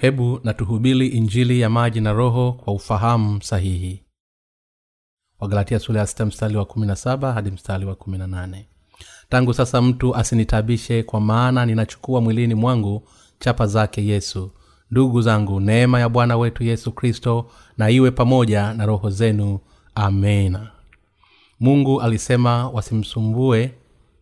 hebu na tuhubili injili ya maji na roho kwa ufahamu sahihi. Wagalatia ya sita mstari wa kumi na saba hadi mstari wa kumi na nane. Tangu sasa mtu asinitabishe kwa maana ninachukua mwilini mwangu chapa zake yesu. Ndugu zangu neema ya bwana wetu yesu kristo na iwe pamoja na roho zenu. Amena mungu alisema wasimsumbue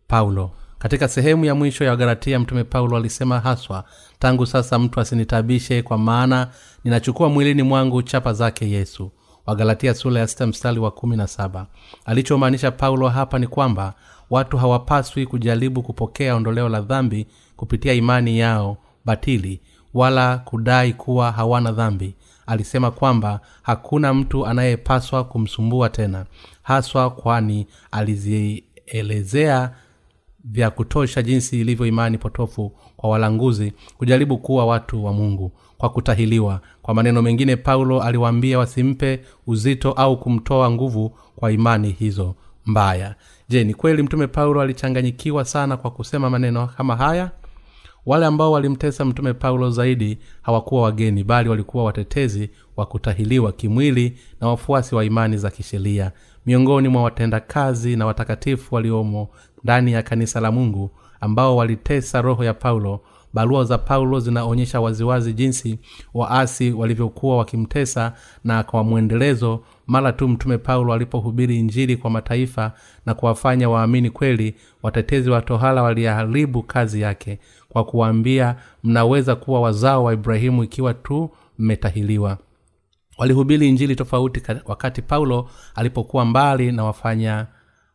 paulo katika sehemu ya mwisho ya wagalatia mtume paulo alisema haswa tangu sasa mtu asinitabishe kwa maana ninachukua mwilini mwangu chapa zake yesu. Wagalatia sula ya sita mstari wa kumi na saba. Alichomaanisha paulo hapa ni kwamba watu hawapaswi kujaribu kupokea ondoleo la dhambi kupitia imani yao batili wala kudai kuwa hawana dhambi. Alisema kwamba hakuna mtu anayepaswa kumsumbua tena haswa kwani alizielezea vya kutosha jinsi ilivyo imani potofu kwa walanguzi kujaribu kuwa watu wa mungu kwa kutahiliwa. Kwa maneno mengine paulo aliwaambia wasimpe uzito au kumtoa nguvu kwa imani hizo mbaya. Je ni kweli mtume paulo alichanganyikiwa sana kwa kusema maneno kama haya? Wale ambao walimtesa mtume paulo zaidi hawakuwa wageni bali walikuwa watetezi wa kutahiliwa kimwili na wafuasi wa imani za kisheria miongoni mwa watendakazi na watakatifu waliomo ndani ya kanisa la mungu ambao walitesa roho ya paulo. Barua za paulo zinaonyesha waziwazi jinsi waasi walivyokuwa wakimtesa na kwa mwendelezo. Mara tu mtume paulo alipohubiri injili kwa mataifa na kuwafanya waamini kweli watetezi wa tohala waliharibu kazi yake kwa kuwaambia mnaweza kuwa wazao wa ibrahimu ikiwa tu mmetahiliwa walihubiri injili tofauti wakati paulo alipokuwa mbali na wafanya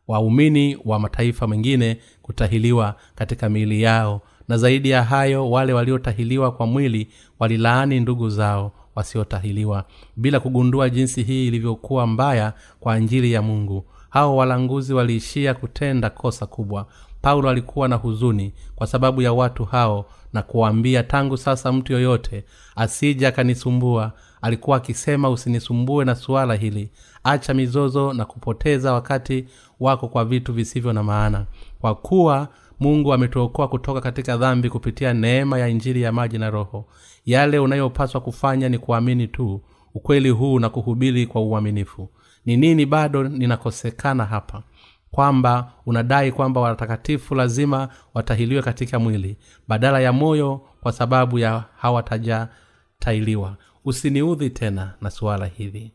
waumini wa mataifa mengine kutahiliwa katika miili yao. Na zaidi ya hayo wale waliotahiliwa kwa mwili walilaani ndugu zao wasiotahiliwa bila kugundua jinsi hii ilivyokuwa mbaya kwa injili ya mungu. Hao walanguzi waliishia kutenda kosa kubwa. Paulo alikuwa na huzuni kwa sababu ya watu hao na kuwaambia tangu sasa mtu yoyote asija akanisumbua alikuwa akisema usinisumbue na suala hili. Acha mizozo na kupoteza wakati wako kwa vitu visivyo na maana. Kwa kuwa mungu ametuokoa kutoka katika dhambi kupitia neema ya injili ya maji na roho. Yale unayopaswa kufanya ni kuamini tu ukweli huu na kuhubiri kwa uaminifu. Ni nini bado ninakosekana hapa? Kwamba unadai kwamba watakatifu lazima watahiliwe katika mwili badala ya moyo kwa sababu ya hawatajatailiwa usiniudhi tena na suala hili.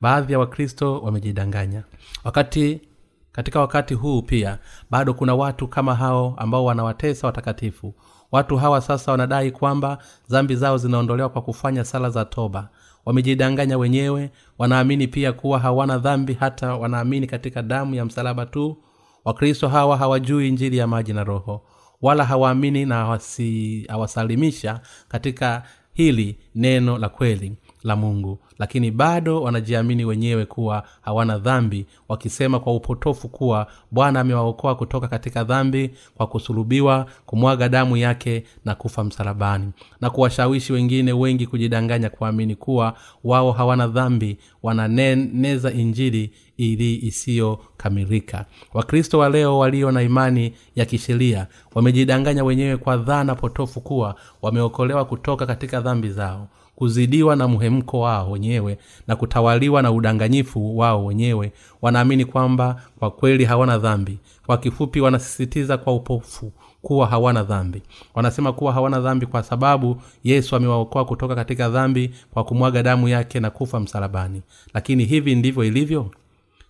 Baadhi ya wakristo wamejidanganya. Wakati katika wakati huu pia bado kuna watu kama hao ambao wanawatesa watakatifu. Watu hawa sasa wanadai kwamba dhambi zao zinaondolewa kwa kufanya sala za toba. Wamejidanganya wenyewe wanaamini pia kuwa hawana dhambi hata wanaamini katika damu ya msalaba tu. Wakristo hawa hawajui injili ya maji na roho wala hawaamini na hawasalimisha katika hili neno la kweli la mungu. Lakini bado wanajiamini wenyewe kuwa hawana dhambi wakisema kwa upotofu kuwa bwana amewaokoa kutoka katika dhambi kwa kusulubiwa kumwaga damu yake na kufa msalabani. Na kuwashawishi wengine wengi kujidanganya kuamini kuwa wao hawana dhambi wananeneza injili ili isiyokamilika. Wakristo wa leo walio na imani ya kisheria wamejidanganya wenyewe kwa dhana potofu kuwa wameokolewa kutoka katika dhambi zao kuzidiwa na mhemko wao wenyewe na kutawaliwa na udanganyifu wao wenyewe. Wanaamini kwamba kwa kweli hawana dhambi. Kwa kifupi wanasisitiza kwa upofu kuwa hawana dhambi. Wanasema kuwa hawana dhambi kwa sababu yesu amewaokoa kutoka katika dhambi kwa kumwaga damu yake na kufa msalabani. Lakini hivi ndivyo ilivyo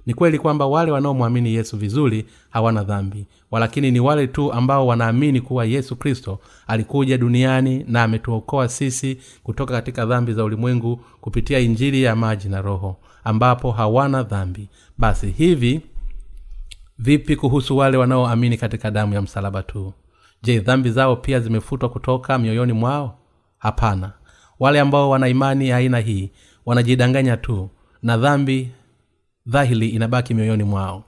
ni kweli kwamba wale wanaomwamini yesu vizuri hawana dhambi walakini ni wale tu ambao wanaamini kuwa yesu kristo alikuja duniani na ametuokoa sisi kutoka katika dhambi za ulimwengu kupitia injili ya maji na roho ambapo hawana dhambi. Basi hivi vipi kuhusu wale wanaoamini katika damu ya msalaba tu? Je dhambi zao pia zimefutwa kutoka mioyoni mwao? Hapana. Wale ambao wana imani ya aina hii wanajidanganya tu na dhambi dhahili inabaki mioyoni mwao.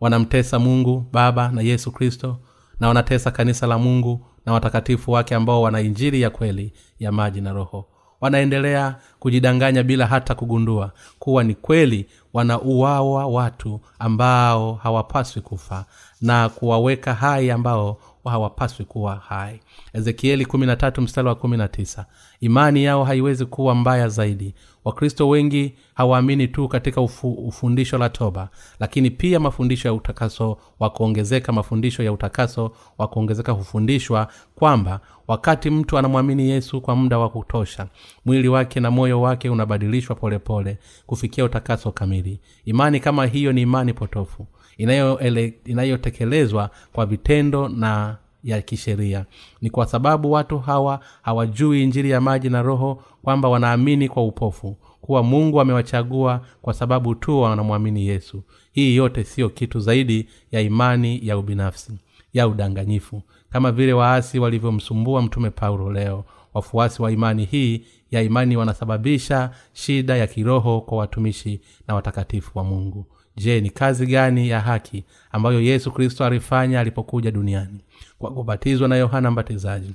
Wanamtesa mungu baba na yesu kristo na wanatesa kanisa la mungu na watakatifu wake ambao wana injiri ya kweli ya maji na roho. Wanaendelea kujidanganya bila hata kugundua kuwa ni kweli wanauawa watu ambao hawapaswi kufa na kuwaweka hai ambao hawapaswi kuwa hai. Ezekieli 13 mstari wa 19 imani yao haiwezi kuwa mbaya zaidi. Wakristo wengi hawaamini tu katika ufu, ufundisho la toba lakini pia mafundisho ya utakaso wa kuongezeka mafundisho ya utakaso wa kuongezeka hufundishwa kwamba wakati mtu anamwamini yesu kwa muda wa kutosha mwili wake na moyo wake unabadilishwa polepole pole, kufikia utakaso kamili. Imani kama hiyo ni imani potofu inayotekelezwa inayo kwa vitendo na ya kisheria. Ni kwa sababu watu hawa hawajui injili ya maji na roho kwamba wanaamini kwa upofu kuwa mungu amewachagua kwa sababu tu wanamwamini yesu. Hii yote siyo kitu zaidi ya imani ya ubinafsi ya udanganyifu. Kama vile waasi walivyomsumbua mtume paulo leo wafuasi wa imani hii ya imani wanasababisha shida ya kiroho kwa watumishi na watakatifu wa mungu je ni kazi gani ya haki ambayo yesu kristo alifanya alipokuja duniani? Kwa kubatizwa na yohana mbatizaji.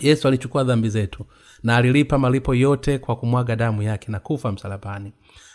Yesu alichukua dhambi zetu na alilipa malipo yote kwa kumwaga damu yake na kufa msalabani.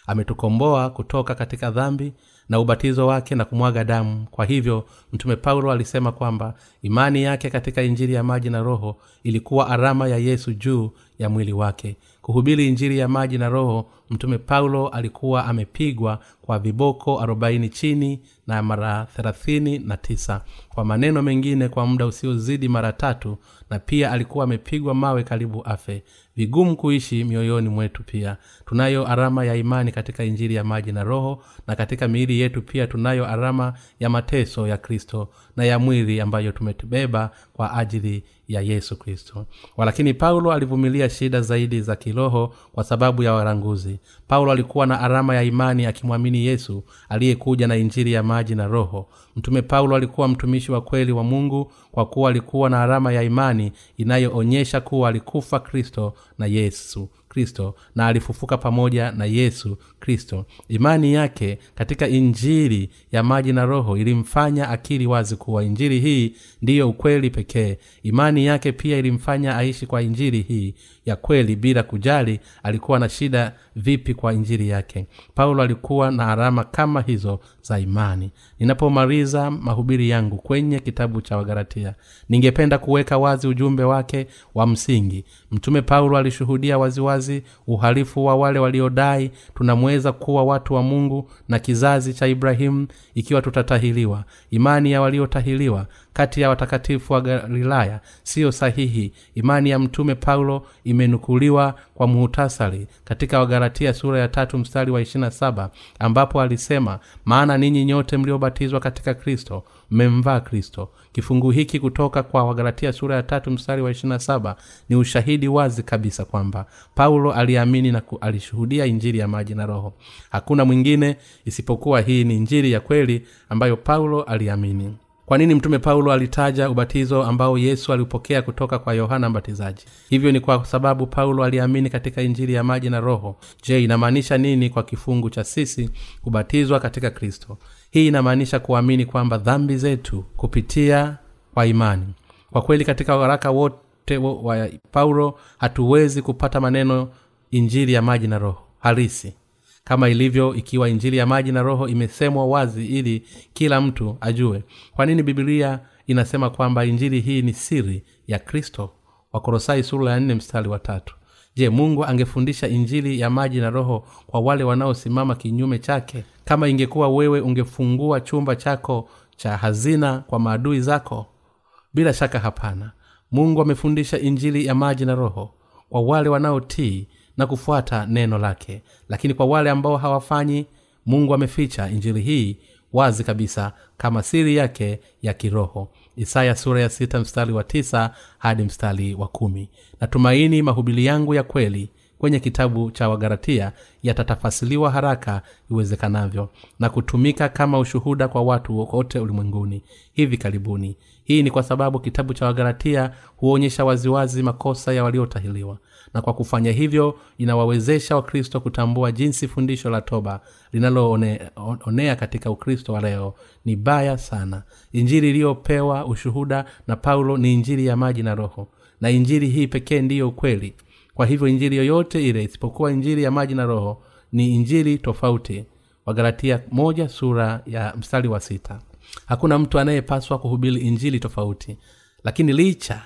Ametukomboa kutoka katika dhambi na ubatizo wake na kumwaga damu. Kwa hivyo mtume paulo alisema kwamba imani yake katika injili ya maji na roho ilikuwa arama ya yesu juu ya mwili wake kuhubiri injili ya maji na roho mtume paulo alikuwa amepigwa kwa viboko arobaini chini na mara thelathini na tisa. Kwa maneno mengine kwa muda usiozidi mara tatu na pia alikuwa amepigwa mawe karibu afe. Vigumu kuishi mioyoni mwetu pia. Tunayo arama ya imani katika injili ya maji na roho na katika miili yetu pia tunayo arama ya mateso ya kristo na ya mwili ambayo tumetubeba kwa ajili ya yesu kristo. Walakini paulo alivumilia shida zaidi za kiroho kwa sababu ya waranguzi. Paulo alikuwa na arama ya imani akimwamini yesu aliyekuja na injili ya maji na roho. Mtume paulo alikuwa mtumishi wa kweli wa mungu kwa kuwa alikuwa na alama ya imani inayoonyesha kuwa alikufa kristo na yesu kristo na alifufuka pamoja na yesu kristo. Imani yake katika injili ya maji na roho ilimfanya akili wazi kuwa injili hii ndiyo ukweli pekee. Imani yake pia ilimfanya aishi kwa injili hii ya kweli bila kujali alikuwa na shida vipi kwa injili yake. Paulo alikuwa na alama kama hizo za imani. Ninapomaliza mahubiri yangu kwenye kitabu cha wagaratia ningependa kuweka wazi ujumbe wake wa msingi. Mtume paulo alishuhudia waziwazi uhalifu wa wale waliodai tunamweza kuwa watu wa mungu na kizazi cha ibrahimu ikiwa tutatahiliwa imani ya waliotahiliwa kati ya watakatifu wa galilaya siyo sahihi. Imani ya mtume paulo imenukuliwa kwa muhutasari katika wagalatia sura ya tatu mstari wa ishirina saba ambapo alisema maana ninyi nyote mliobatizwa katika kristo mmemvaa kristo. Kifungu hiki kutoka kwa wagalatia sura ya tatu mstari wa ishirina saba ni ushahidi wazi kabisa kwamba paulo aliamini na alishuhudia injili ya maji na roho. Hakuna mwingine isipokuwa hii ni injili ya kweli ambayo paulo aliamini kwa nini mtume paulo alitaja ubatizo ambao yesu aliupokea kutoka kwa yohana mbatizaji? Hivyo ni kwa sababu paulo aliamini katika injili ya maji na roho. Je inamaanisha nini kwa kifungu cha sisi kubatizwa katika kristo? Hii inamaanisha kuamini kwamba dhambi zetu kupitia kwa imani. Kwa kweli katika waraka wote wa paulo hatuwezi kupata maneno injili ya maji na roho halisi kama ilivyo ikiwa injili ya maji na roho imesemwa wazi ili kila mtu ajue. Kwa nini bibilia inasema kwamba injili hii ni siri ya kristo? Wakorosai sura ya nne mstari wa je mungu angefundisha injili ya maji na roho kwa wale wanaosimama kinyume chake? Kama ingekuwa wewe ungefungua chumba chako cha hazina kwa maadui zako? Bila shaka hapana. Mungu amefundisha injili ya maji na roho kwa wale wanaotii na kufuata neno lake. Lakini kwa wale ambao hawafanyi mungu ameficha injili hii wazi kabisa kama siri yake ya kiroho. Isaya sura ya sita mstari wa tisa hadi mstari wa kumi. Natumaini mahubili yangu ya kweli kwenye kitabu cha wagaratia yatatafasiliwa haraka iwezekanavyo na kutumika kama ushuhuda kwa watu wote ulimwenguni. Hivi karibuni hii ni kwa sababu kitabu cha wagalatia huonyesha waziwazi makosa ya waliotahiliwa. Na kwa kufanya hivyo inawawezesha wakristo kutambua jinsi fundisho la toba linaloonea katika ukristo wa leo ni baya sana. Injili iliyopewa ushuhuda na paulo ni injili ya maji na roho. Na injili hii pekee ndiyo ukweli. Kwa hivyo injili yoyote ile isipokuwa injili ya maji na roho ni injili tofauti. Wagalatia moja sura ya mstari wa sita hakuna mtu anayepaswa kuhubiri injili tofauti. Lakini licha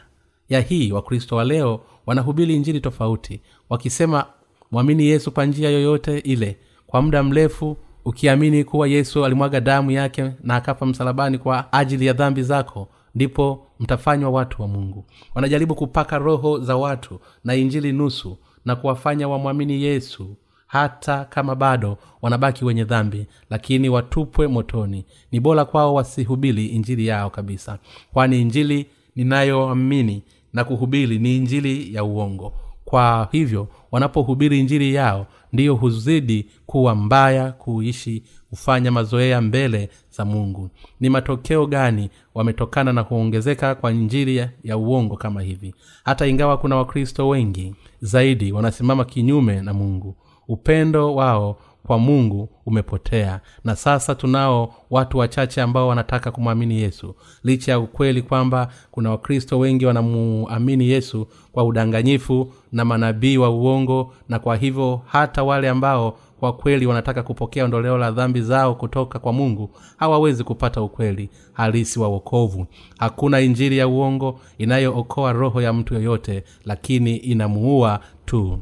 ya hii wakristo wa leo wanahubiri injili tofauti wakisema mwamini yesu kwa njia yoyote ile kwa muda mrefu ukiamini kuwa yesu alimwaga damu yake na akafa msalabani kwa ajili ya dhambi zako ndipo mtafanywa watu wa mungu. Wanajaribu kupaka roho za watu na injili nusu na kuwafanya wamwamini yesu hata kama bado wanabaki wenye dhambi lakini watupwe motoni. Ni bora kwao wasihubiri injili yao kabisa kwani injili ninayoamini na kuhubiri ni injili ya uongo. Kwa hivyo wanapohubiri injili yao ndiyo huzidi kuwa mbaya kuishi hufanya mazoea mbele za mungu. Ni matokeo gani wametokana na kuongezeka kwa injili ya, ya uongo kama hivi? Hata ingawa kuna wakristo wengi zaidi wanasimama kinyume na mungu upendo wao kwa mungu umepotea. Na sasa tunao watu wachache ambao wanataka kumwamini yesu. Licha ya ukweli kwamba kuna wakristo wengi wanamuamini yesu kwa udanganyifu na manabii wa uongo na kwa hivyo hata wale ambao kwa kweli wanataka kupokea ondoleo la dhambi zao kutoka kwa mungu hawawezi kupata ukweli halisi wa wokovu. Hakuna injili ya uongo inayookoa roho ya mtu yoyote lakini inamuua tu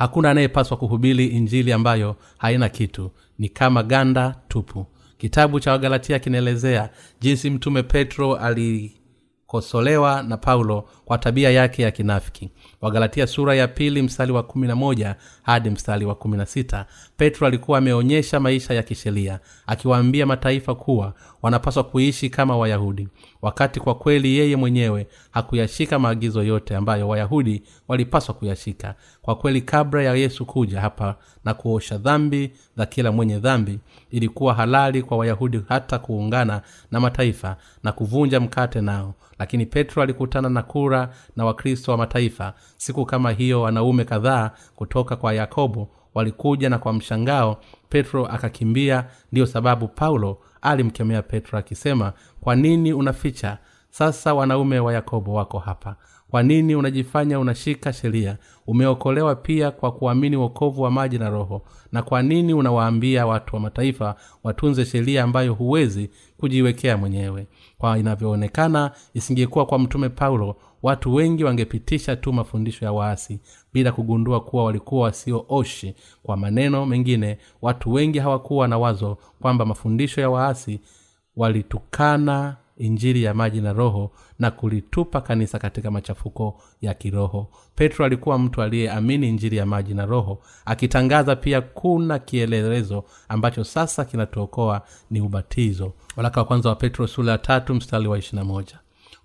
hakuna anayepaswa kuhubiri injili ambayo haina kitu. Ni kama ganda tupu. Kitabu cha wagalatia kinaelezea jinsi mtume petro alikosolewa na paulo kwa tabia yake ya kinafiki. Wagalatia sura ya pili mstari wa kumi na moja hadi mstari wa kumi na sita. Petro alikuwa ameonyesha maisha ya kisheria akiwaambia mataifa kuwa wanapaswa kuishi kama wayahudi. Wakati kwa kweli yeye mwenyewe hakuyashika maagizo yote ambayo wayahudi walipaswa kuyashika. Kwa kweli kabla ya yesu kuja hapa na kuosha dhambi za kila mwenye dhambi ilikuwa halali kwa wayahudi hata kuungana na mataifa na kuvunja mkate nao. Lakini petro alikutana na kura na wakristo wa mataifa. Siku kama hiyo wanaume kadhaa kutoka kwa yakobo walikuja na kwa mshangao petro akakimbia. Ndiyo sababu paulo alimkemea petro akisema kwa nini unaficha? Sasa wanaume wa yakobo wako hapa. Kwa nini unajifanya unashika sheria? Umeokolewa pia kwa kuamini wokovu wa maji na roho. Na kwa nini unawaambia watu wa mataifa watunze sheria ambayo huwezi kujiwekea mwenyewe? Kwa inavyoonekana isingekuwa kwa mtume paulo watu wengi wangepitisha tu mafundisho ya waasi bila kugundua kuwa walikuwa wasiooshi kwa maneno mengine. Watu wengi hawakuwa na wazo kwamba mafundisho ya waasi walitukana injili ya maji na roho na kulitupa kanisa katika machafuko ya kiroho. Petro alikuwa mtu aliyeamini injili ya maji na roho akitangaza pia kuna kielelezo ambacho sasa kinatuokoa ni ubatizo. Walaka wa kwanza wa petro sura ya tatu mstari wa ishirina moja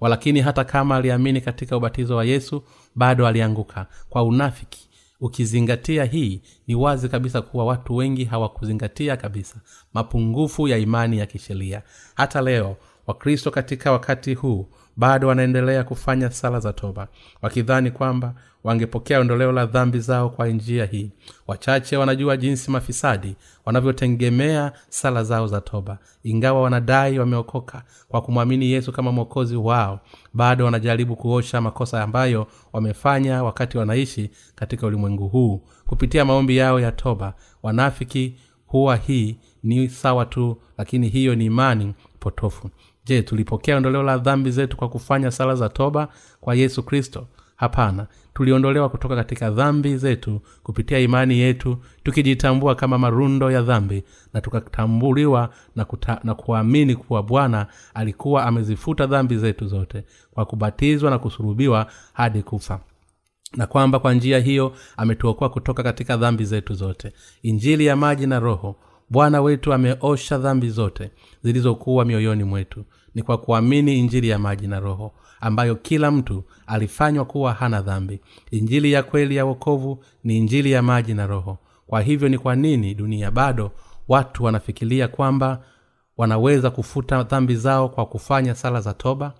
walakini hata kama aliamini katika ubatizo wa yesu bado alianguka. Kwa unafiki ukizingatia hii ni wazi kabisa kuwa watu wengi hawakuzingatia kabisa mapungufu ya imani ya kisheria. Hata leo wakristo katika wakati huu bado wanaendelea kufanya sala za toba wakidhani kwamba wangepokea ondoleo la dhambi zao kwa njia hii. Wachache wanajua jinsi mafisadi wanavyotegemea sala zao za toba ingawa wanadai wameokoka. Kwa kumwamini yesu kama mwokozi wao bado wanajaribu kuosha makosa ambayo wamefanya wakati wanaishi katika ulimwengu huu. Kupitia maombi yao ya toba wanafiki huwa hii ni sawa tu lakini hiyo ni imani potofu je tulipokea ondoleo la dhambi zetu kwa kufanya sala za toba kwa yesu kristo? Hapana. Tuliondolewa kutoka katika dhambi zetu kupitia imani yetu tukijitambua kama marundo ya dhambi na tukatambuliwa na, kuta, na kuamini kuwa bwana alikuwa amezifuta dhambi zetu zote kwa kubatizwa na kusurubiwa hadi kufa. Na kwamba kwa njia hiyo ametuokoa kutoka katika dhambi zetu zote. Injili ya maji na roho bwana wetu ameosha dhambi zote zilizokuwa mioyoni mwetu. Ni kwa kuamini injili ya maji na roho ambayo kila mtu alifanywa kuwa hana dhambi. Injili ya kweli ya wokovu ni injili ya maji na roho. Kwa hivyo ni kwa nini dunia bado watu wanafikiria kwamba wanaweza kufuta dhambi zao kwa kufanya sala za toba?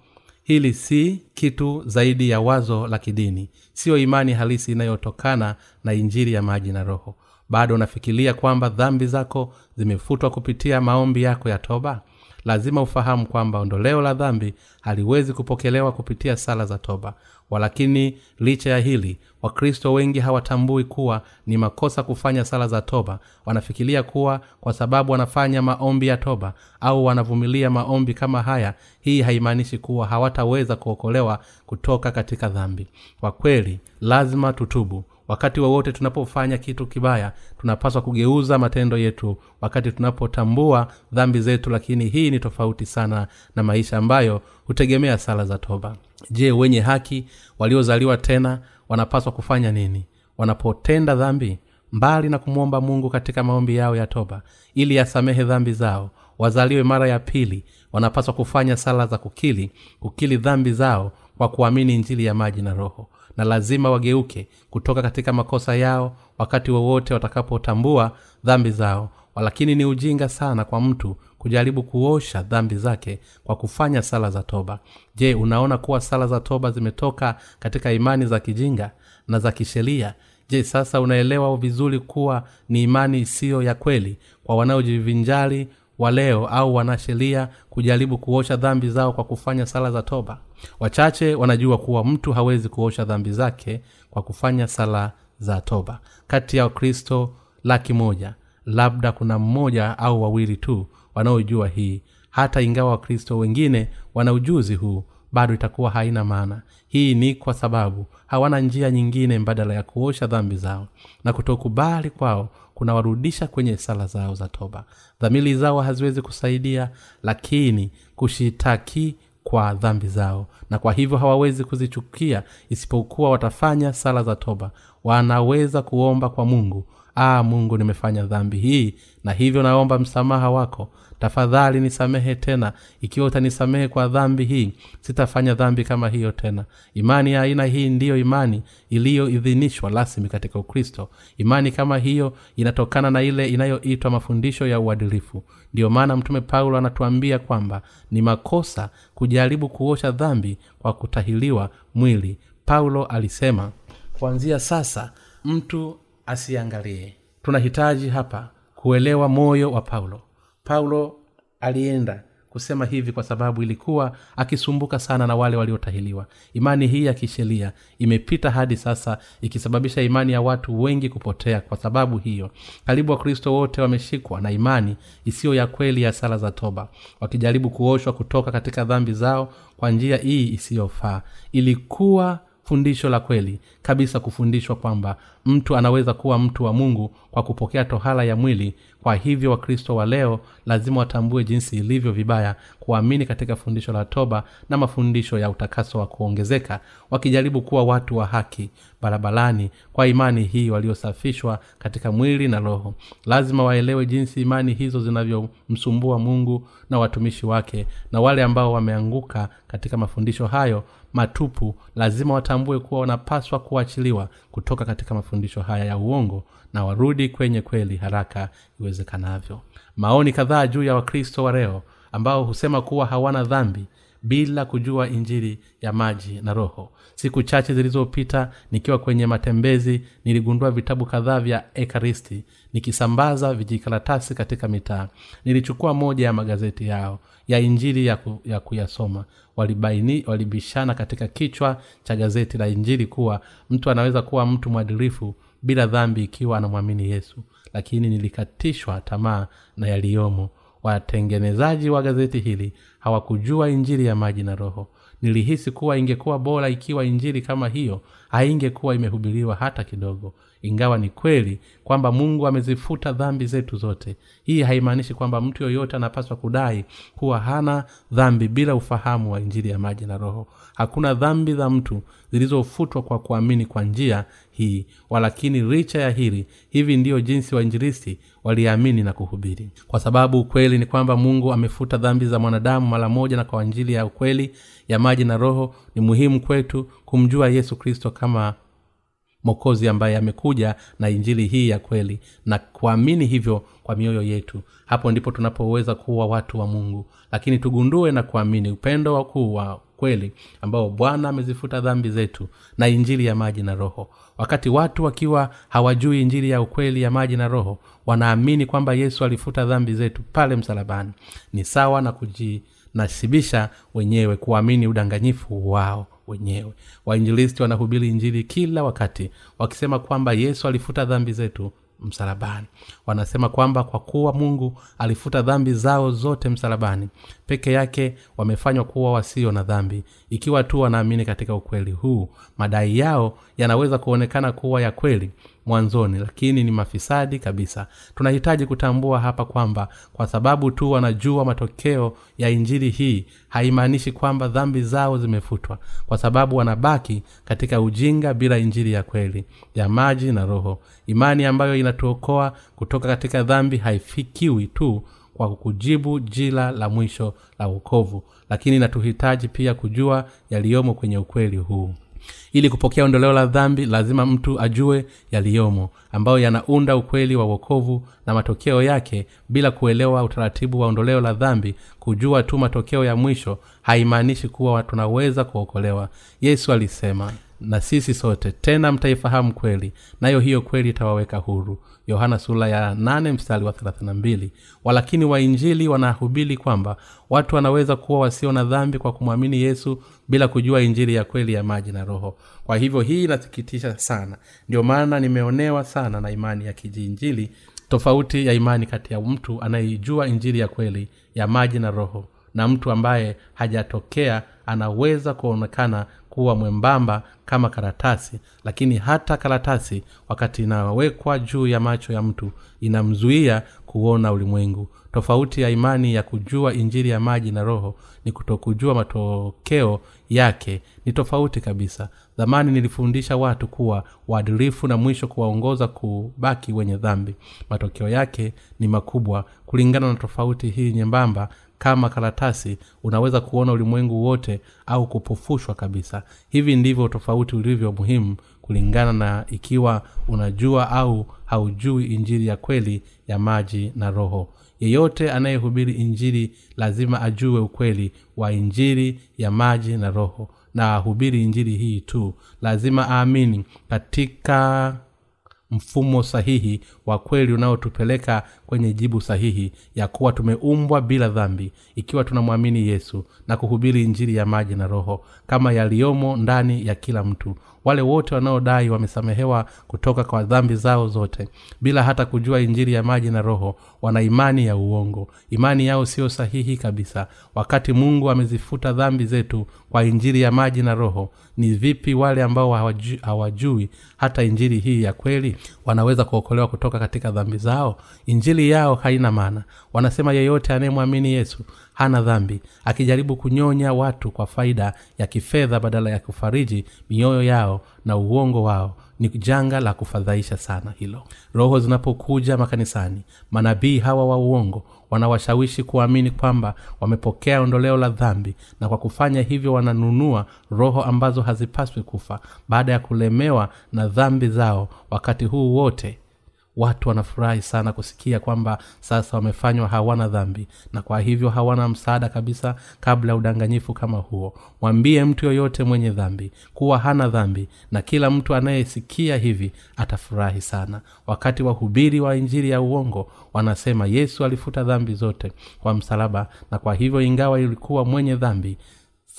Hili si kitu zaidi ya wazo la kidini. Siyo imani halisi inayotokana na injili ya maji na roho bado unafikiria kwamba dhambi zako zimefutwa kupitia maombi yako ya toba? Lazima ufahamu kwamba ondoleo la dhambi haliwezi kupokelewa kupitia sala za toba. Walakini licha ya hili wakristo wengi hawatambui kuwa ni makosa kufanya sala za toba. Wanafikiria kuwa kwa sababu wanafanya maombi ya toba au wanavumilia maombi kama haya hii haimaanishi kuwa hawataweza kuokolewa kutoka katika dhambi. Kwa kweli lazima tutubu wakati wowote tunapofanya kitu kibaya tunapaswa kugeuza matendo yetu. Wakati tunapotambua dhambi zetu lakini hii ni tofauti sana na maisha ambayo hutegemea sala za toba. Je wenye haki waliozaliwa tena wanapaswa kufanya nini? Wanapotenda dhambi mbali na kumwomba mungu katika maombi yao ya toba ili yasamehe dhambi zao wazaliwe mara ya pili wanapaswa kufanya sala za kukili kukili dhambi zao kwa kuamini injili ya maji na roho na lazima wageuke kutoka katika makosa yao wakati wowote watakapotambua dhambi zao. Lakini ni ujinga sana kwa mtu kujaribu kuosha dhambi zake kwa kufanya sala za toba. Je unaona kuwa sala za toba zimetoka katika imani za kijinga na za kisheria? Je sasa unaelewa vizuri kuwa ni imani isiyo ya kweli kwa wanaojivinjari wa leo au wanasheria kujaribu kuosha dhambi zao kwa kufanya sala za toba wachache wanajua kuwa mtu hawezi kuosha dhambi zake kwa kufanya sala za toba. Kati ya wakristo laki moja labda kuna mmoja au wawili tu wanaojua hii. Hata ingawa wakristo wengine wana ujuzi huu bado itakuwa haina maana. Hii ni kwa sababu hawana njia nyingine mbadala ya kuosha dhambi zao na kutokubali kwao kunawarudisha kwenye sala zao za toba. Dhamili zao haziwezi kusaidia lakini kushitaki kwa dhambi zao na kwa hivyo hawawezi kuzichukia isipokuwa watafanya sala za toba. Wanaweza kuomba kwa mungu aa mungu nimefanya dhambi hii na hivyo naomba msamaha wako tafadhali nisamehe tena. Ikiwa utanisamehe kwa dhambi hii sitafanya dhambi kama hiyo tena. Imani ya aina hii ndiyo imani iliyoidhinishwa rasmi katika ukristo. Imani kama hiyo inatokana na ile inayoitwa mafundisho ya uadilifu. Ndiyo maana mtume paulo anatuambia kwamba ni makosa kujaribu kuosha dhambi kwa kutahiliwa mwili. Paulo alisema kuanzia sasa mtu asiangalie. Tunahitaji hapa kuelewa moyo wa paulo. Paulo alienda kusema hivi kwa sababu ilikuwa akisumbuka sana na wale waliotahiliwa. Imani hii ya kisheria imepita hadi sasa ikisababisha imani ya watu wengi kupotea kwa sababu hiyo. Karibu wakristo wote wameshikwa na imani isiyo ya kweli ya sala za toba wakijaribu kuoshwa kutoka katika dhambi zao kwa njia hii isiyofaa. Ilikuwa fundisho la kweli kabisa kufundishwa kwamba mtu anaweza kuwa mtu wa mungu kwa kupokea tohala ya mwili kwa hivyo wakristo wa leo lazima watambue jinsi ilivyo vibaya kuamini katika fundisho la toba na mafundisho ya utakaso wa kuongezeka wakijaribu kuwa watu wa haki barabarani kwa imani hii waliosafishwa katika mwili na roho. Lazima waelewe jinsi imani hizo zinavyomsumbua mungu na watumishi wake na wale ambao wameanguka katika mafundisho hayo matupu. Lazima watambue kuwa wanapaswa kuachiliwa kutoka katika mafundisho haya ya uongo na warudi kwenye kweli haraka iwezekanavyo. Maoni kadhaa juu ya wakristo wa leo ambao husema kuwa hawana dhambi bila kujua injili ya maji na roho. Siku chache zilizopita nikiwa kwenye matembezi niligundua vitabu kadhaa vya ekaristi nikisambaza vijikaratasi katika mitaa. Nilichukua moja ya magazeti yao ya injili ya, ku, ya kuyasoma. Walibaini walibishana katika kichwa cha gazeti la injili kuwa mtu anaweza kuwa mtu mwadilifu bila dhambi ikiwa anamwamini yesu. Lakini nilikatishwa tamaa na yaliyomo. Watengenezaji wa gazeti hili hawakujua injili ya maji na roho. Nilihisi kuwa ingekuwa bora ikiwa injili kama hiyo haingekuwa imehubiriwa hata kidogo ingawa ni kweli kwamba mungu amezifuta dhambi zetu zote. Hii haimaanishi kwamba mtu yoyote anapaswa kudai kuwa hana dhambi bila ufahamu wa injili ya maji na roho. Hakuna dhambi za mtu zilizofutwa kwa kuamini kwa njia hii walakini licha ya hili hivi ndiyo jinsi wainjilisti waliamini na kuhubiri. Kwa sababu ukweli ni kwamba mungu amefuta dhambi za mwanadamu mara moja na kwa injili ya ukweli ya maji na roho ni muhimu kwetu kumjua yesu kristo kama mokozi ambaye amekuja na injili hii ya kweli na kuamini hivyo kwa mioyo yetu. Hapo ndipo tunapoweza kuwa watu wa mungu. Lakini tugundue na kuamini upendo wakuu wa ukweli ambao bwana amezifuta dhambi zetu na injili ya maji na roho. Wakati watu wakiwa hawajui injili ya ukweli ya maji na roho wanaamini kwamba yesu alifuta dhambi zetu pale msalabani. Ni sawa na kujinasibisha wenyewe kuamini udanganyifu wao wenyewe. Wainjilisti wanahubiri injili kila wakati wakisema kwamba yesu alifuta dhambi zetu msalabani. Wanasema kwamba kwa kuwa mungu alifuta dhambi zao zote msalabani peke yake wamefanywa kuwa wasio na dhambi. Ikiwa tu wanaamini katika ukweli huu madai yao yanaweza kuonekana kuwa ya kweli mwanzoni lakini ni mafisadi kabisa. Tunahitaji kutambua hapa kwamba kwa sababu tu wanajua matokeo ya injili hii haimaanishi kwamba dhambi zao zimefutwa. Kwa sababu wanabaki katika ujinga bila injili ya kweli ya maji na roho. Imani ambayo inatuokoa kutoka katika dhambi haifikiwi tu kwa kujibu jila la mwisho la uokovu lakini inatuhitaji pia kujua yaliyomo kwenye ukweli huu ili kupokea ondoleo la dhambi lazima mtu ajue yaliyomo ambayo yanaunda ukweli wa uokovu na matokeo yake bila kuelewa utaratibu wa ondoleo la dhambi. Kujua tu matokeo ya mwisho haimaanishi kuwa tunaweza kuokolewa. Yesu alisema na sisi sote tena mtaifahamu kweli nayo hiyo kweli itawaweka huru yohana sula ya 8 mstari wa 32 walakini wainjili wanahubiri kwamba watu wanaweza kuwa wasio na dhambi kwa kumwamini yesu bila kujua injili ya kweli ya maji na roho. Kwa hivyo hii inasikitisha sana. Ndio maana nimeonewa sana na imani ya kijiinjili tofauti ya imani kati ya mtu anayeijua injili ya kweli ya maji na roho na mtu ambaye hajatokea anaweza kuonekana kuwa mwembamba kama karatasi lakini hata karatasi wakati inawekwa juu ya macho ya mtu inamzuia kuona ulimwengu. Tofauti ya imani ya kujua injili ya maji na roho ni kutokujua matokeo yake ni tofauti kabisa. Zamani nilifundisha watu kuwa waadilifu na mwisho kuwaongoza kubaki wenye dhambi. Matokeo yake ni makubwa kulingana na tofauti hii nyembamba kama karatasi unaweza kuona ulimwengu wote au kupofushwa kabisa. Hivi ndivyo tofauti ulivyo muhimu kulingana na ikiwa unajua au haujui injili ya kweli ya maji na roho. Yeyote anayehubiri injili lazima ajue ukweli wa injili ya maji na roho. Na ahubiri injili hii tu lazima aamini katika mfumo sahihi wa kweli unaotupeleka kwenye jibu sahihi ya kuwa tumeumbwa bila dhambi ikiwa tunamwamini yesu na kuhubiri injili ya maji na roho kama yaliyomo ndani ya kila mtu. Wale wote wanaodai wamesamehewa kutoka kwa dhambi zao zote bila hata kujua injili ya maji na roho wana imani ya uongo. Imani yao siyo sahihi kabisa. Wakati mungu amezifuta dhambi zetu kwa injili ya maji na roho ni vipi wale ambao hawajui, hawajui hata injili hii ya kweli wanaweza kuokolewa kutoka katika dhambi zao? Injili yao haina maana. Wanasema yeyote anayemwamini yesu hana dhambi akijaribu kunyonya watu kwa faida ya kifedha badala ya kufariji mioyo yao na uongo wao. Ni janga la kufadhaisha sana hilo. Roho zinapokuja makanisani manabii hawa wa uongo wanawashawishi kuamini kwamba wamepokea ondoleo la dhambi na kwa kufanya hivyo wananunua roho ambazo hazipaswi kufa baada ya kulemewa na dhambi zao wakati huu wote watu wanafurahi sana kusikia kwamba sasa wamefanywa hawana dhambi. Na kwa hivyo hawana msaada kabisa kabla ya udanganyifu kama huo. Mwambie mtu yoyote mwenye dhambi kuwa hana dhambi na kila mtu anayesikia hivi atafurahi sana. Wakati wahubiri wa injili ya uongo wanasema yesu alifuta dhambi zote kwa msalaba na kwa hivyo ingawa ilikuwa mwenye dhambi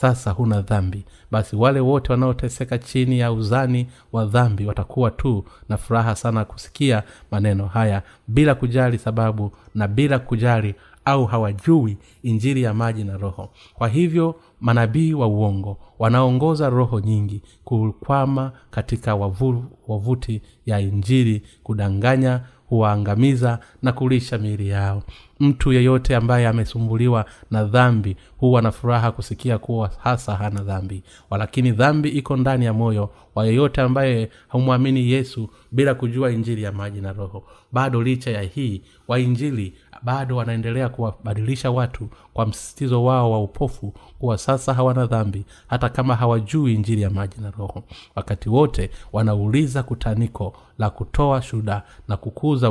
sasa huna dhambi. Basi wale wote wanaoteseka chini ya uzani wa dhambi watakuwa tu na furaha sana kusikia maneno haya bila kujali sababu na bila kujali au hawajui injili ya maji na roho. Kwa hivyo manabii wa uongo wanaongoza roho nyingi kukwama katika wavu, wavuti ya injili kudanganya huwaangamiza na kulisha miili yao mtu yeyote ambaye amesumbuliwa na dhambi huwa na furaha kusikia kuwa hasa hana dhambi. Walakini dhambi iko ndani ya moyo wa yeyote ambaye humwamini yesu bila kujua injili ya maji na roho. Bado licha ya hii wainjili bado wanaendelea kuwabadilisha watu kwa msisitizo wao wa upofu kuwa sasa hawana dhambi hata kama hawajui injili ya maji na roho. Wakati wote wanauliza kutaniko la kutoa shuda na kukuza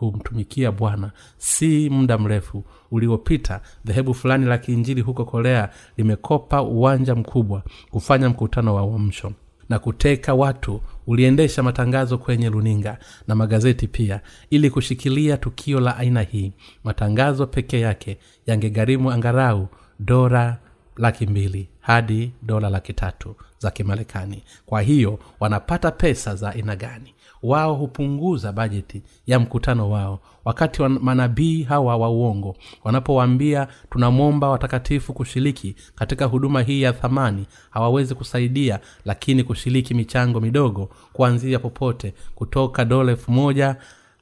kumtumikia bwana si muda mrefu uliopita dhehebu fulani la kiinjili huko korea limekopa uwanja mkubwa kufanya mkutano wa uamsho na kuteka watu uliendesha matangazo kwenye runinga na magazeti pia ili kushikilia tukio la aina hii. Matangazo pekee yake yangegharimu angarau dora laki mbili hadi dola laki tatu za kimarekani. Kwa hiyo wanapata pesa za aina gani wao hupunguza bajeti ya mkutano wao. Wakati wa manabii hawa wa uongo wanapowaambia tunamwomba watakatifu kushiriki katika huduma hii ya thamani hawawezi kusaidia lakini kushiriki michango midogo kuanzia popote kutoka dola elfu moja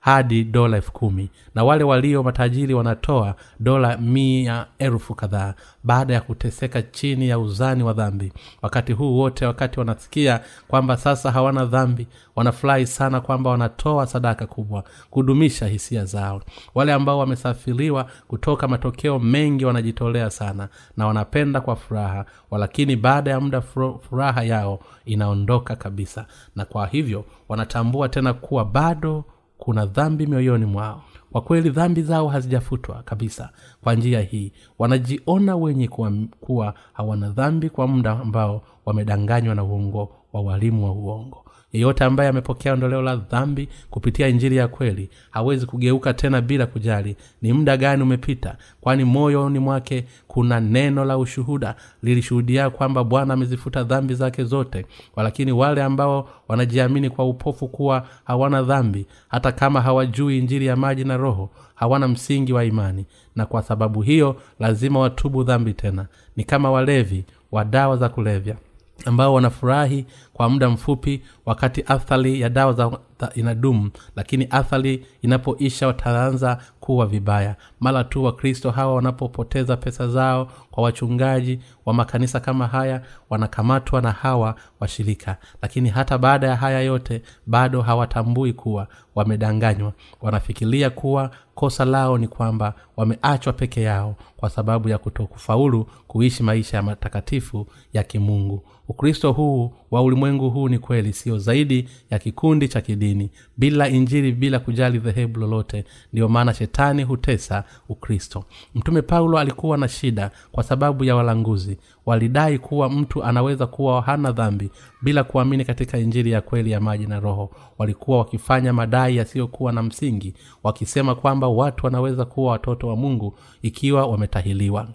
hadi dola elfu kumi. Na wale walio matajiri wanatoa dola mia elfu kadhaa baada ya kuteseka chini ya uzani wa dhambi. Wakati huu wote wakati wanasikia kwamba sasa hawana dhambi wanafurahi sana kwamba wanatoa sadaka kubwa kudumisha hisia zao. Wale ambao wamesafiriwa kutoka matokeo mengi wanajitolea sana na wanapenda kwa furaha walakini baada ya muda furaha yao inaondoka kabisa. Na kwa hivyo wanatambua tena kuwa bado kuna dhambi mioyoni mwao. Kwa kweli dhambi zao hazijafutwa kabisa kwa njia hii. Wanajiona wenye kuwa, kuwa hawana dhambi kwa muda ambao wamedanganywa na uongo wa walimu wa uongo yeyote ambaye amepokea ondoleo la dhambi kupitia injili ya kweli hawezi kugeuka tena bila kujali ni muda gani umepita kwani moyoni mwake kuna neno la ushuhuda lilishuhudia kwamba bwana amezifuta dhambi zake zote. Walakini wale ambao wanajiamini kwa upofu kuwa hawana dhambi hata kama hawajui injili ya maji na roho hawana msingi wa imani. Na kwa sababu hiyo lazima watubu dhambi tena. Ni kama walevi wa dawa za kulevya ambao wanafurahi kwa muda mfupi wakati athari ya dawa za inadumu lakini athari inapoisha wataanza kuwa vibaya. Mara tu wakristo hawa wanapopoteza pesa zao kwa wachungaji wa makanisa kama haya wanakamatwa na hawa washirika. Lakini hata baada ya haya yote bado hawatambui kuwa wamedanganywa. Wanafikiria kuwa kosa lao ni kwamba wameachwa peke yao kwa sababu ya kutokufaulu kuishi maisha ya matakatifu ya kimungu. Ukristo huu wa ulimwengu huu ni kweli sio zaidi ya kikundi cha kidini. Bila injili bila kujali dhehebu lolote ndiyo maana shetani hutesa ukristo. Mtume paulo alikuwa na shida kwa sababu ya walanguzi. Walidai kuwa mtu anaweza kuwa hana dhambi bila kuamini katika injili ya kweli ya maji na roho. Walikuwa wakifanya madai yasiyokuwa na msingi wakisema kwamba watu wanaweza kuwa watoto wa mungu ikiwa wametahiliwa.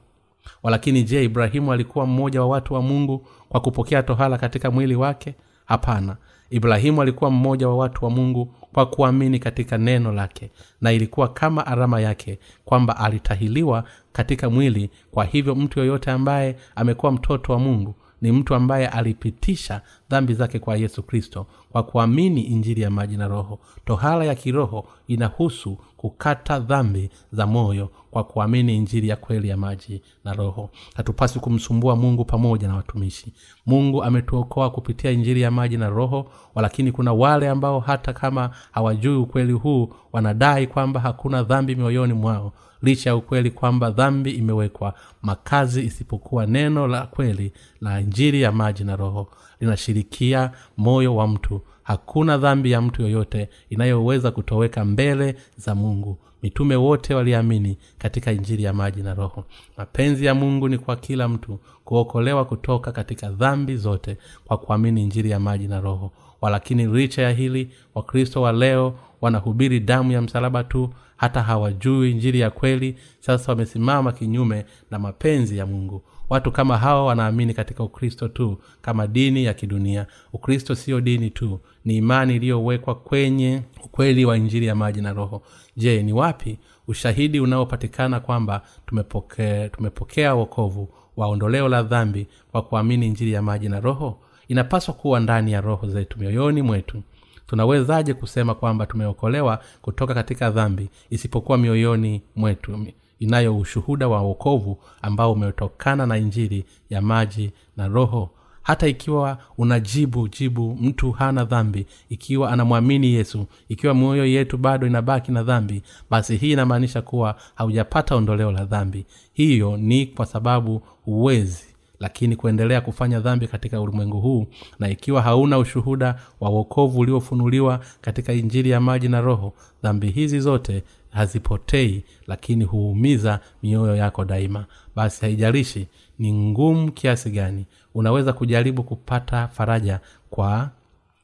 Walakini je ibrahimu alikuwa mmoja wa watu wa mungu kwa kupokea tohala katika mwili wake? Hapana. Ibrahimu alikuwa mmoja wa watu wa mungu kwa kuamini katika neno lake na ilikuwa kama arama yake kwamba alitahiliwa katika mwili. Kwa hivyo mtu yoyote ambaye amekuwa mtoto wa mungu ni mtu ambaye alipitisha dhambi zake kwa yesu kristo kwa kuamini injili ya maji na roho. Tohala ya kiroho inahusu kukata dhambi za moyo kwa kuamini injili ya kweli ya maji na roho. Hatupaswi kumsumbua mungu pamoja na watumishi. Mungu ametuokoa kupitia injili ya maji na roho walakini kuna wale ambao hata kama hawajui ukweli huu wanadai kwamba hakuna dhambi mioyoni mwao licha ya ukweli kwamba dhambi imewekwa makazi isipokuwa neno la kweli la injili ya maji na roho linashirikia moyo wa mtu. Hakuna dhambi ya mtu yoyote inayoweza kutoweka mbele za mungu. Mitume wote waliamini katika injili ya maji na roho. Mapenzi ya mungu ni kwa kila mtu kuokolewa kutoka katika dhambi zote kwa kuamini injili ya maji na roho walakini licha ya hili wakristo wa leo wanahubiri damu ya msalaba tu hata hawajui injili ya kweli. Sasa wamesimama kinyume na mapenzi ya mungu. Watu kama hawa wanaamini katika ukristo tu kama dini ya kidunia. Ukristo sio dini tu ni imani iliyowekwa kwenye ukweli wa injili ya maji na roho. Je ni wapi ushahidi unaopatikana kwamba tumepokea, tumepokea wokovu wa ondoleo la dhambi kwa kuamini injili ya maji na roho inapaswa kuwa ndani ya roho zetu mioyoni mwetu. Tunawezaje kusema kwamba tumeokolewa kutoka katika dhambi isipokuwa mioyoni mwetu? Inayo ushuhuda wa wokovu ambao umetokana na injili ya maji na roho. Hata ikiwa unajibu jibu mtu hana dhambi ikiwa anamwamini yesu ikiwa mioyo yetu bado inabaki na dhambi basi hii inamaanisha kuwa haujapata ondoleo la dhambi. Hiyo ni kwa sababu huwezi lakini kuendelea kufanya dhambi katika ulimwengu huu na ikiwa hauna ushuhuda wa wokovu uliofunuliwa katika injili ya maji na roho dhambi hizi zote hazipotei lakini huumiza mioyo yako daima. Basi haijalishi ni ngumu kiasi gani unaweza kujaribu kupata faraja kwa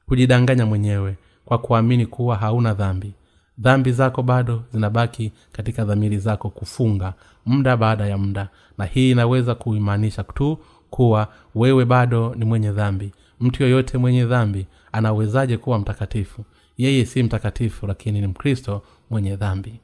kujidanganya mwenyewe kwa kuamini kuwa hauna dhambi. Dhambi zako bado zinabaki katika dhamiri zako kufunga muda baada ya muda. Na hii inaweza kuimaanisha tu kuwa wewe bado ni mwenye dhambi. Mtu yoyote mwenye dhambi anawezaje kuwa mtakatifu? Yeye si mtakatifu lakini ni mkristo mwenye dhambi.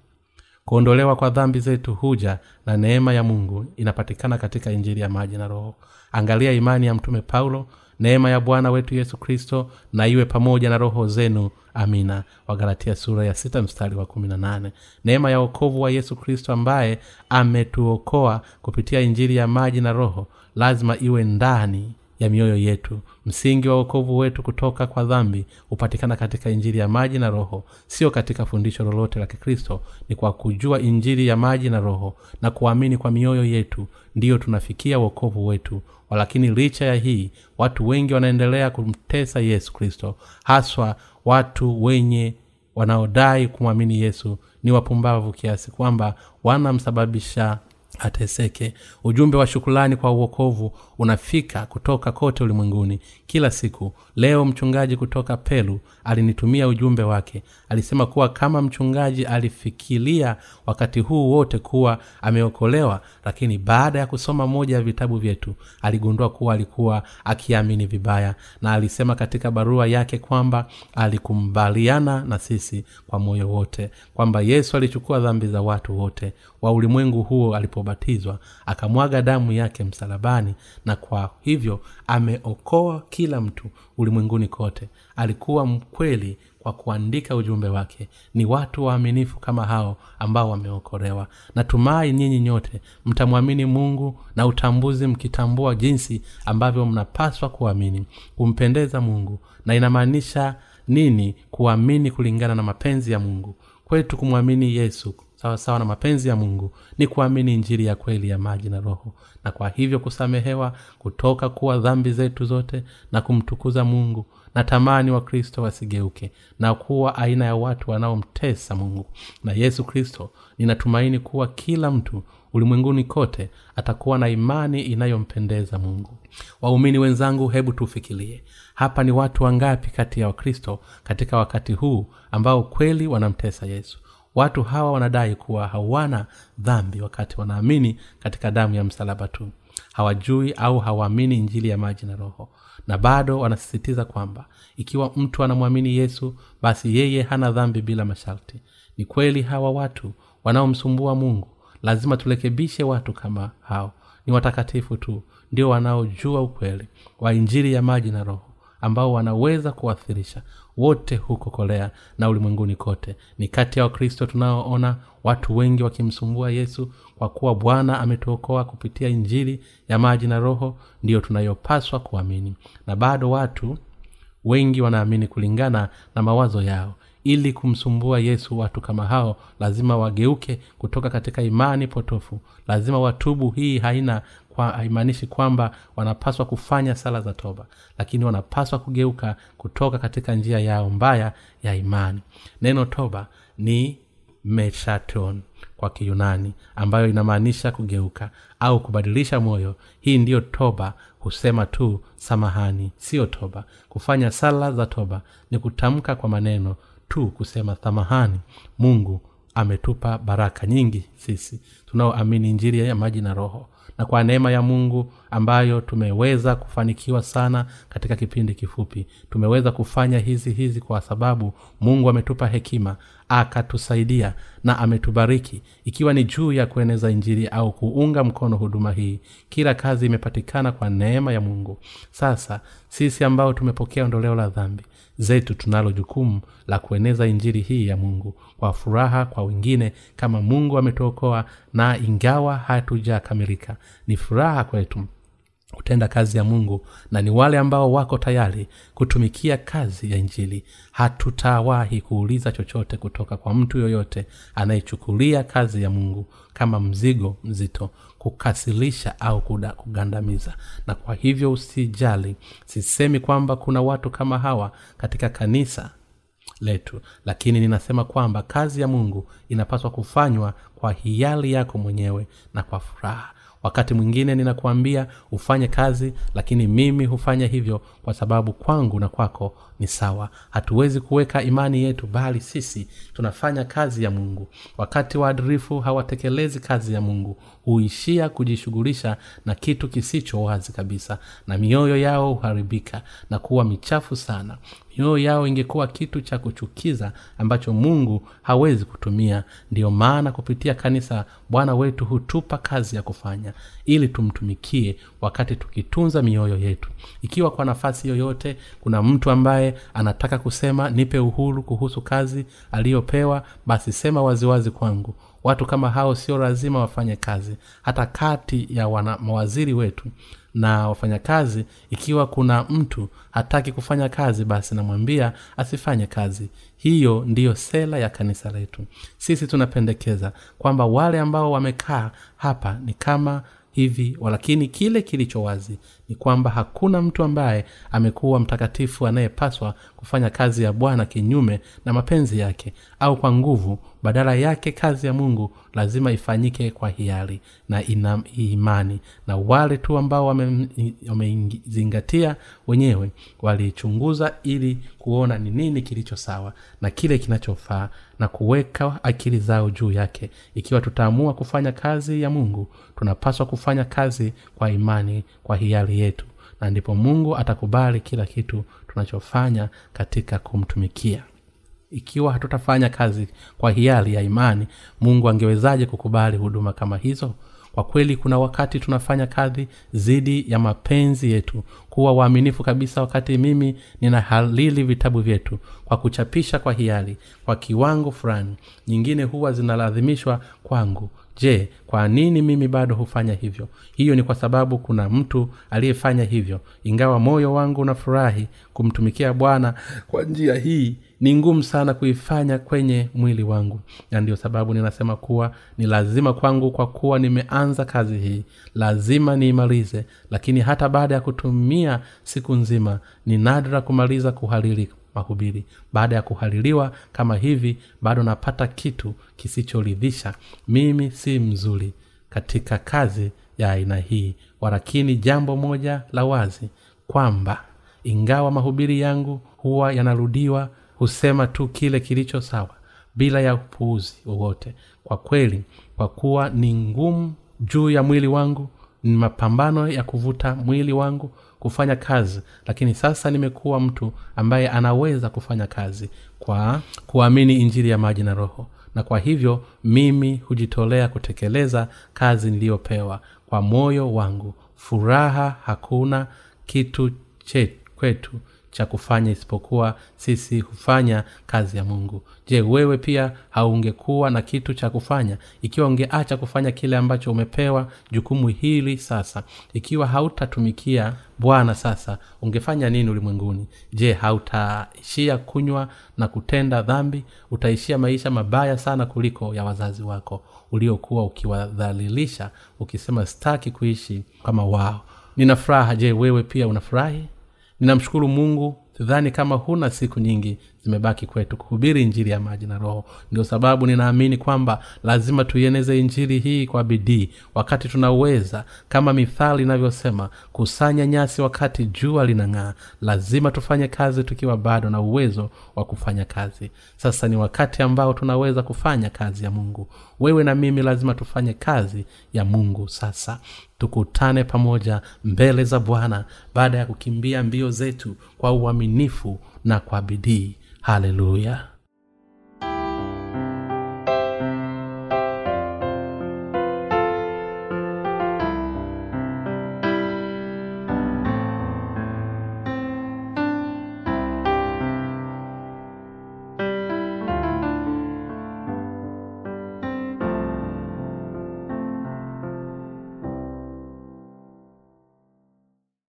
Kuondolewa kwa dhambi zetu huja na neema ya mungu inapatikana katika injili ya maji na roho. Angalia imani ya mtume paulo neema ya bwana wetu yesu kristo na iwe pamoja na roho zenu. Amina. Wagalatia sura ya sita mstari wa kumi na nane. Neema ya wokovu wa yesu kristo ambaye ametuokoa kupitia injili ya maji na roho lazima iwe ndani ya mioyo yetu msingi wa wokovu wetu kutoka kwa dhambi hupatikana katika injili ya maji na roho. Sio katika fundisho lolote la kikristo ni kwa kujua injili ya maji na roho na kuamini kwa mioyo yetu ndiyo tunafikia wokovu wetu. Walakini licha ya hii watu wengi wanaendelea kumtesa yesu kristo haswa watu wenye wanaodai kumwamini yesu. Ni wapumbavu kiasi kwamba wanamsababisha ateseke. Ujumbe wa shukulani kwa uokovu unafika kutoka kote ulimwenguni kila siku. Leo mchungaji kutoka pelu alinitumia ujumbe wake. Alisema kuwa kama mchungaji alifikiria wakati huu wote kuwa ameokolewa lakini baada ya kusoma moja ya vitabu vyetu aligundua kuwa alikuwa akiamini vibaya na alisema katika barua yake kwamba alikumbaliana na sisi kwa moyo wote kwamba yesu alichukua dhambi za watu wote wa ulimwengu huo alipobatizwa akamwaga damu yake msalabani na kwa hivyo ameokoa kila mtu ulimwenguni kote. Alikuwa mkweli kwa kuandika ujumbe wake. Ni watu waaminifu kama hao ambao wameokolewa. Natumai nyinyi nyote mtamwamini mungu na utambuzi mkitambua jinsi ambavyo mnapaswa kuamini kumpendeza mungu na inamaanisha nini kuamini kulingana na mapenzi ya mungu. Kwetu kumwamini yesu sawasawa sawa na mapenzi ya mungu. Ni kuamini njiri ya kweli ya maji na roho. Na kwa hivyo kusamehewa kutoka kuwa dhambi zetu zote na kumtukuza mungu na tamani wa kristo wasigeuke na kuwa aina ya watu wanaomtesa mungu. Na yesu kristo ninatumaini kuwa kila mtu ulimwenguni kote atakuwa na imani inayompendeza mungu. Waumini wenzangu hebu tufikirie. Hapa ni watu wangapi kati ya wakristo katika wakati huu ambao kweli wanamtesa yesu watu hawa wanadai kuwa hawana dhambi wakati wanaamini katika damu ya msalaba tu. Hawajui au hawaamini injili ya maji na roho. Na bado wanasisitiza kwamba ikiwa mtu anamwamini yesu basi yeye hana dhambi bila masharti. Ni kweli hawa watu wanaomsumbua mungu lazima turekebishe watu kama hao. Ni watakatifu tu ndio wanaojua ukweli wa injili ya maji na roho ambao wanaweza kuathirisha wote huko kolea na ulimwenguni kote. Ni kati ya wakristo tunaoona watu wengi wakimsumbua yesu kwa kuwa bwana ametuokoa kupitia injili ya maji na roho ndiyo tunayopaswa kuamini. Na bado watu wengi wanaamini kulingana na mawazo yao ili kumsumbua yesu watu kama hao lazima wageuke kutoka katika imani potofu. Lazima watubu hii haina kwa haimaanishi kwamba wanapaswa kufanya sala za toba lakini wanapaswa kugeuka kutoka katika njia yao mbaya ya imani. Neno toba ni meshaton kwa kiyunani ambayo inamaanisha kugeuka au kubadilisha moyo. Hii ndiyo toba husema tu samahani siyo toba. Kufanya sala za toba ni kutamka kwa maneno tu kusema thamahani mungu ametupa baraka nyingi sisi. Tunaoamini njiri ya maji na roho. Na kwa neema ya mungu ambayo tumeweza kufanikiwa sana katika kipindi kifupi tumeweza kufanya hizi hizi kwa sababu mungu ametupa hekima akatusaidia na ametubariki. Ikiwa ni juu ya kueneza injili au kuunga mkono huduma hii kila kazi imepatikana kwa neema ya mungu. Sasa sisi ambao tumepokea ondoleo la dhambi zetu tunalo jukumu la kueneza injiri hii ya mungu kwa furaha kwa wengine kama mungu ametuokoa na ingawa hatujakamilika ni furaha kwetu kutenda kazi ya mungu na ni wale ambao wako tayari kutumikia kazi ya injili. Hatutawahi kuuliza chochote kutoka kwa mtu yoyote anayechukulia kazi ya mungu kama mzigo mzito kukasilisha au kuda, kugandamiza. Na kwa hivyo usijali sisemi kwamba kuna watu kama hawa katika kanisa letu lakini ninasema kwamba kazi ya mungu inapaswa kufanywa kwa hiari yako mwenyewe na kwa furaha wakati mwingine ninakuambia ufanye kazi lakini mimi hufanya hivyo kwa sababu kwangu na kwako ni sawa. Hatuwezi kuweka imani yetu bali sisi tunafanya kazi ya mungu. Wakati waadirifu hawatekelezi kazi ya mungu huishia kujishughulisha na kitu kisicho wazi kabisa na mioyo yao huharibika na kuwa michafu sana. Mioyo yao ingekuwa kitu cha kuchukiza ambacho mungu hawezi kutumia. Ndiyo maana kupitia kanisa bwana wetu hutupa kazi ya kufanya ili tumtumikie wakati tukitunza mioyo yetu. Ikiwa kwa nafasi yoyote kuna mtu ambaye anataka kusema nipe uhuru kuhusu kazi aliyopewa basi sema waziwazi kwangu watu kama hao sio lazima wafanye kazi. Hata kati ya wana mawaziri wetu na wafanyakazi ikiwa kuna mtu hataki kufanya kazi basi namwambia asifanye kazi. Hiyo ndiyo sela ya kanisa letu. Sisi tunapendekeza kwamba wale ambao wamekaa hapa ni kama hivi lakini kile kilicho wazi ni kwamba hakuna mtu ambaye amekuwa mtakatifu anayepaswa kufanya kazi ya bwana kinyume na mapenzi yake au kwa nguvu. Badala yake kazi ya mungu lazima ifanyike kwa hiari na ina imani. Na wale tu ambao wamezingatia wame wenyewe waliichunguza ili kuona ni nini kilicho sawa na kile kinachofaa na kuweka akili zao juu yake. Ikiwa tutaamua kufanya kazi ya mungu tunapaswa kufanya kazi kwa imani kwa hiari yetu na ndipo mungu atakubali kila kitu tunachofanya katika kumtumikia. Ikiwa hatutafanya kazi kwa hiari ya imani mungu angewezaje kukubali huduma kama hizo? Kwa kweli kuna wakati tunafanya kazi zidi ya mapenzi yetu kuwa waaminifu kabisa wakati mimi ninahalili vitabu vyetu kwa kuchapisha kwa hiari kwa kiwango fulani. Nyingine huwa zinalazimishwa kwangu je kwa nini mimi bado hufanya hivyo? Hiyo ni kwa sababu kuna mtu aliyefanya hivyo. Ingawa moyo wangu unafurahi kumtumikia bwana kwa njia hii ni ngumu sana kuifanya kwenye mwili wangu. Na ndio sababu ninasema kuwa ni lazima kwangu kwa kuwa nimeanza kazi hii. Lazima niimalize lakini hata baada ya kutumia siku nzima ni nadra kumaliza kuhariri mahubiri. Baada ya kuhaliliwa kama hivi bado napata kitu kisichoridhisha. Mimi si mzuri katika kazi ya aina hii walakini jambo moja la wazi kwamba ingawa mahubiri yangu huwa yanarudiwa husema tu kile kilicho sawa bila ya upuuzi wowote. Kwa kweli kwa kuwa ni ngumu juu ya mwili wangu ni mapambano ya kuvuta mwili wangu kufanya kazi lakini sasa nimekuwa mtu ambaye anaweza kufanya kazi kwa kuamini injili ya maji na roho. Na kwa hivyo mimi hujitolea kutekeleza kazi niliyopewa kwa moyo wangu. Furaha hakuna kitu che, kwetu cha kufanya isipokuwa sisi hufanya kazi ya mungu. Je wewe pia haungekuwa na kitu cha kufanya? Ikiwa ungeacha kufanya kile ambacho umepewa jukumu hili sasa ikiwa hautatumikia bwana sasa ungefanya nini ulimwenguni? Je hautaishia kunywa na kutenda dhambi? Utaishia maisha mabaya sana kuliko ya wazazi wako uliokuwa ukiwadhalilisha ukisema staki kuishi kama wao. Nina furaha. Je wewe pia unafurahi ninamshukuru mungu. Sidhani kama huna siku nyingi zimebaki kwetu. Kuhubiri injili ya maji na roho. Ndio sababu ninaamini kwamba lazima tuieneze injili hii kwa bidii wakati tunaweza kama mithali inavyosema kusanya nyasi wakati jua linang'aa. Lazima tufanye kazi tukiwa bado na uwezo wa kufanya kazi. Sasa ni wakati ambao tunaweza kufanya kazi ya mungu. Wewe na mimi lazima tufanye kazi ya mungu sasa. Tukutane pamoja mbele za bwana baada ya kukimbia mbio zetu kwa uaminifu na kwa bidii Hallelujah.